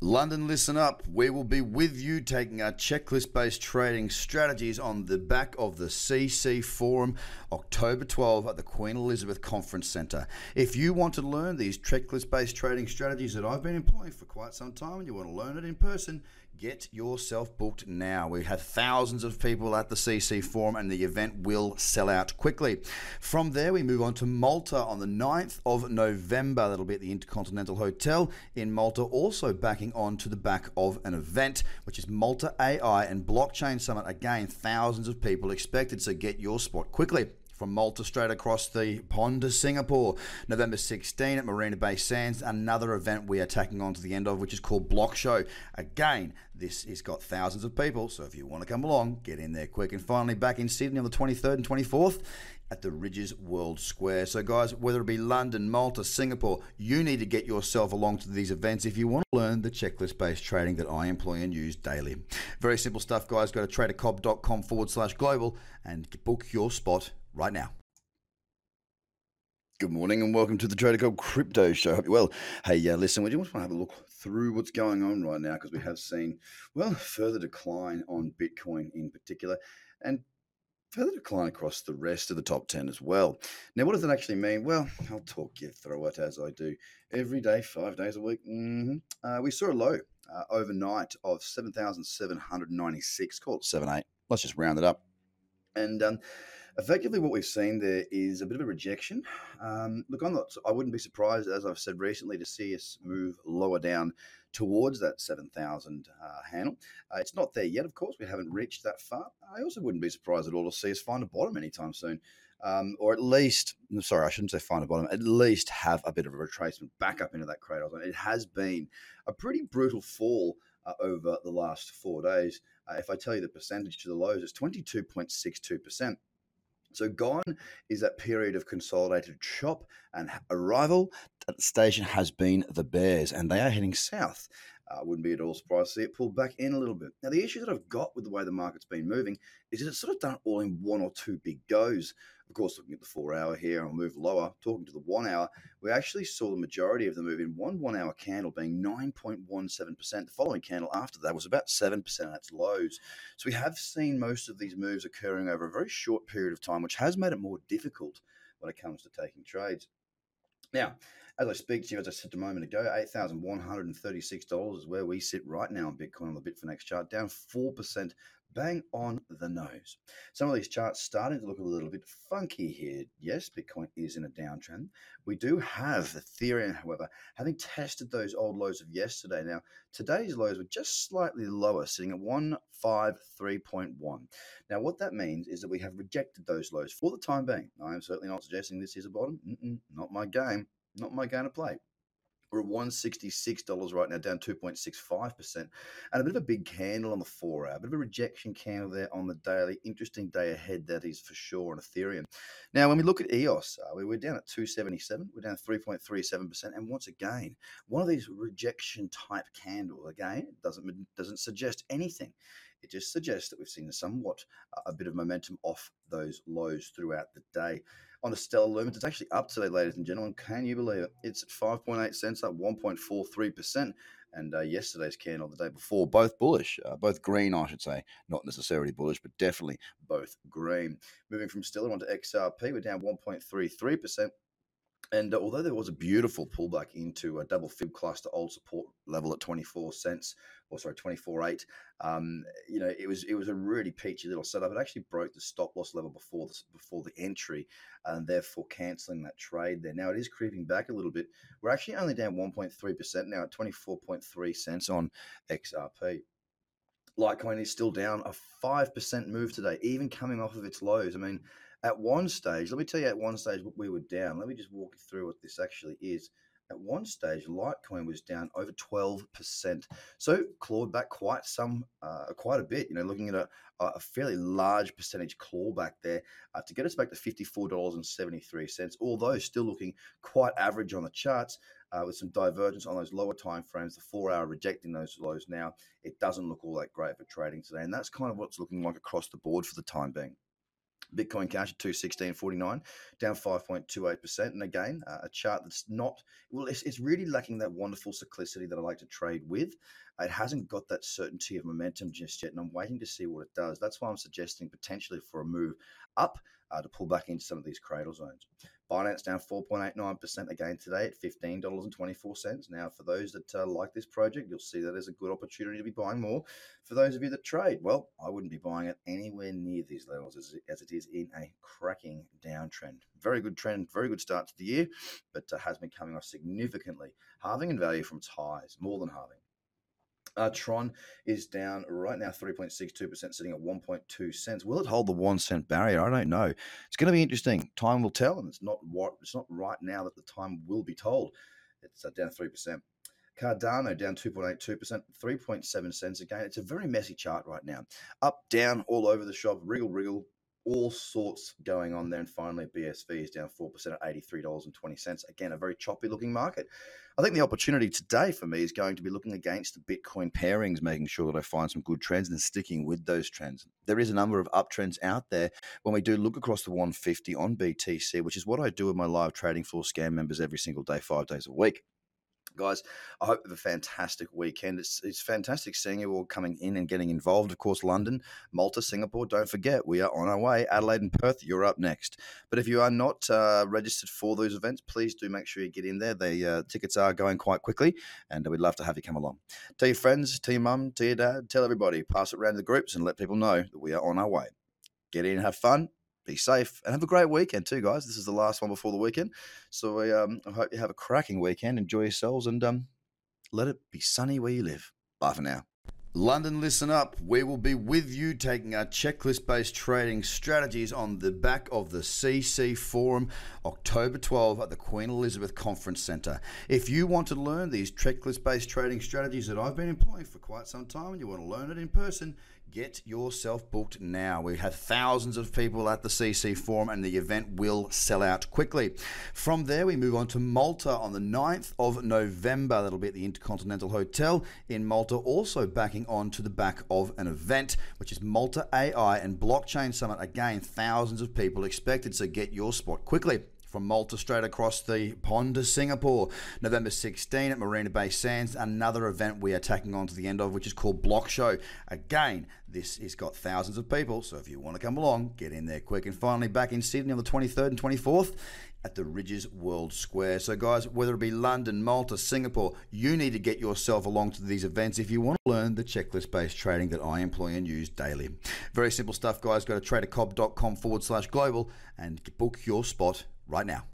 London, listen up. We will be with you taking our checklist based trading strategies on the back of the CC Forum October 12 at the Queen Elizabeth Conference Centre. If you want to learn these checklist based trading strategies that I've been employing for quite some time and you want to learn it in person, Get yourself booked now. We have thousands of people at the CC Forum and the event will sell out quickly. From there, we move on to Malta on the 9th of November. That'll be at the Intercontinental Hotel in Malta, also backing on to the back of an event, which is Malta AI and Blockchain Summit. Again, thousands of people expected, so get your spot quickly from Malta straight across the pond to Singapore. November 16 at Marina Bay Sands, another event we are tacking on to the end of, which is called Block Show. Again, this has got thousands of people, so if you want to come along, get in there quick. And finally, back in Sydney on the 23rd and 24th at the Rydges World Square. So, guys, whether it be London, Malta, Singapore, you need to get yourself along to these events if you want to learn the checklist based trading that I employ and use daily. Very simple stuff, guys. Go to tradercobb.com forward slash global and book your spot right now. Good morning and welcome to the Trader Cobb Crypto Show. Hope you're well. Hey, uh, listen, we just want to have a look through what's going on right now because we have seen, well, further decline on Bitcoin in particular and further decline across the rest of the top 10 as well. Now, what does that actually mean? Well, I'll talk you through it as I do every day, five days a week. Mm-hmm. Uh, we saw a low uh, overnight of 7,796, call it 7 8. Let's just round it up. And um, effectively what we've seen there is a bit of a rejection. Um, look, I'm not. I wouldn't be surprised, as I've said recently, to see us move lower down towards that 7,000 uh, handle. Uh, it's not there yet, of course. We haven't reached that far. I also wouldn't be surprised at all to see us find a bottom anytime soon. Um, or at least, sorry, I shouldn't say find a bottom, at least have a bit of a retracement back up into that cradle. It has been a pretty brutal fall uh, over the last four days. Uh, if I tell you the percentage to the lows, it's 22.62%. So gone is that period of consolidated chop and arrival at the station has been the Bears, and they are heading south. I uh, wouldn't be at all surprised to see it pull back in a little bit. Now, the issue that I've got with the way the market's been moving is that it's sort of done all in one or two big goes. Of course, looking at the four hour here, I'll move lower. Talking to the one hour, we actually saw the majority of the move in one one hour candle being 9.17%. The following candle after that was about 7% at its lows. So we have seen most of these moves occurring over a very short period of time, which has made it more difficult when it comes to taking trades. Now, as I speak to you, as I said a moment ago, $8,136 is where we sit right now on Bitcoin on the Bitfinex chart, down 4%, bang on the nose. Some of these charts starting to look a little bit funky here. Yes, Bitcoin is in a downtrend. We do have Ethereum, however, having tested those old lows of yesterday. Now, today's lows were just slightly lower, sitting at 153.1. Now, what that means is that we have rejected those lows for the time being. I am certainly not suggesting this is a bottom. Mm-mm, not my game not my game to play. We're at $166 right now, down 2.65%. And a bit of a big candle on the four hour, a bit of a rejection candle there on the daily. Interesting day ahead, that is for sure, on Ethereum. Now, when we look at EOS, uh, we we're down at 277, we're down 3.37%. And once again, one of these rejection type candles, again, doesn't, doesn't suggest anything. It just suggests that we've seen somewhat uh, a bit of momentum off those lows throughout the day on a Stellar Lumens. It's actually up today, ladies and gentlemen. Can you believe it? It's at 5.8 cents, up 1.43%. And uh, yesterday's candle the day before, both bullish, uh, both green, I should say. Not necessarily bullish, but definitely both green. Moving from Stellar onto XRP, we're down 1.33%. And uh, although there was a beautiful pullback into a double fib cluster old support level at 24 cents, or sorry, 24.8, um, you know, it was it was a really peachy little setup. It actually broke the stop loss level before the, before the entry, and therefore cancelling that trade there. Now it is creeping back a little bit. We're actually only down 1.3% now at 24.3 cents on XRP. Litecoin is still down a 5% move today, even coming off of its lows. I mean, at one stage, let me tell you at one stage we were down. Let me just walk you through what this actually is. At one stage, Litecoin was down over 12%. So clawed back quite some, uh, quite a bit, you know, looking at a, a fairly large percentage clawback there uh, to get us back to $54.73, although still looking quite average on the charts. Uh, with some divergence on those lower time frames, the four hour rejecting those lows now, it doesn't look all that great for trading today. And that's kind of what's looking like across the board for the time being. Bitcoin Cash at 216.49, down 5.28%. And again, uh, a chart that's not, well, it's, it's really lacking that wonderful cyclicity that I like to trade with. It hasn't got that certainty of momentum just yet, and I'm waiting to see what it does. That's why I'm suggesting potentially for a move up uh, to pull back into some of these cradle zones. Binance down 4.89% again today at $15.24. Now, for those that uh, like this project, you'll see that as a good opportunity to be buying more. For those of you that trade, well, I wouldn't be buying it anywhere near these levels as, as it is in a cracking downtrend. Very good trend, very good start to the year, but uh, has been coming off significantly, halving in value from its highs, more than halving. Uh, Tron is down right now, 3.62%, sitting at 1.2 cents. Will it hold the one cent barrier? I don't know. It's going to be interesting. Time will tell, and it's not what it's not right now that the time will be told. It's uh, down 3%. Cardano down 2.82%, 3.7 cents again. It's a very messy chart right now. Up, down, all over the shop, wriggle, wriggle, all sorts going on there. And finally, BSV is down 4% at $83.20. Again, a very choppy looking market. I think the opportunity today for me is going to be looking against the Bitcoin pairings, making sure that I find some good trends and sticking with those trends. There is a number of uptrends out there when we do look across the 150 on BTC, which is what I do with my live trading floor scam members every single day, five days a week guys. I hope you have a fantastic weekend. It's, it's fantastic seeing you all coming in and getting involved. Of course, London, Malta, Singapore. Don't forget, we are on our way. Adelaide and Perth, you're up next. But if you are not uh, registered for those events, please do make sure you get in there. The uh, tickets are going quite quickly, and we'd love to have you come along. Tell your friends, tell your mum, tell your dad, tell everybody. Pass it around to the groups and let people know that we are on our way. Get in, have fun, be safe and have a great weekend too, guys. This is the last one before the weekend, so I, um, I hope you have a cracking weekend. Enjoy yourselves and um, let it be sunny where you live. Bye for now. London, listen up. We will be with you taking our checklist based trading strategies on the back of the CC Forum October 12 at the Queen Elizabeth Conference Centre. If you want to learn these checklist based trading strategies that I've been employing for quite some time and you want to learn it in person, Get yourself booked now. We have thousands of people at the CC Forum, and the event will sell out quickly. From there, we move on to Malta on the 9th of November. That'll be at the Intercontinental Hotel in Malta, also backing on to the back of an event, which is Malta AI and Blockchain Summit. Again, thousands of people expected, so get your spot quickly from Malta straight across the pond to Singapore. November 16 at Marina Bay Sands, another event we are tacking on to the end of, which is called Block Show. Again, this has got thousands of people, so if you want to come along, get in there quick. And finally, back in Sydney on the 23rd and 24th at the Rydges World Square. So, guys, whether it be London, Malta, Singapore, you need to get yourself along to these events if you want to learn the checklist based trading that I employ and use daily. Very simple stuff, guys. Go to tradercobb.com forward slash global and book your spot right now.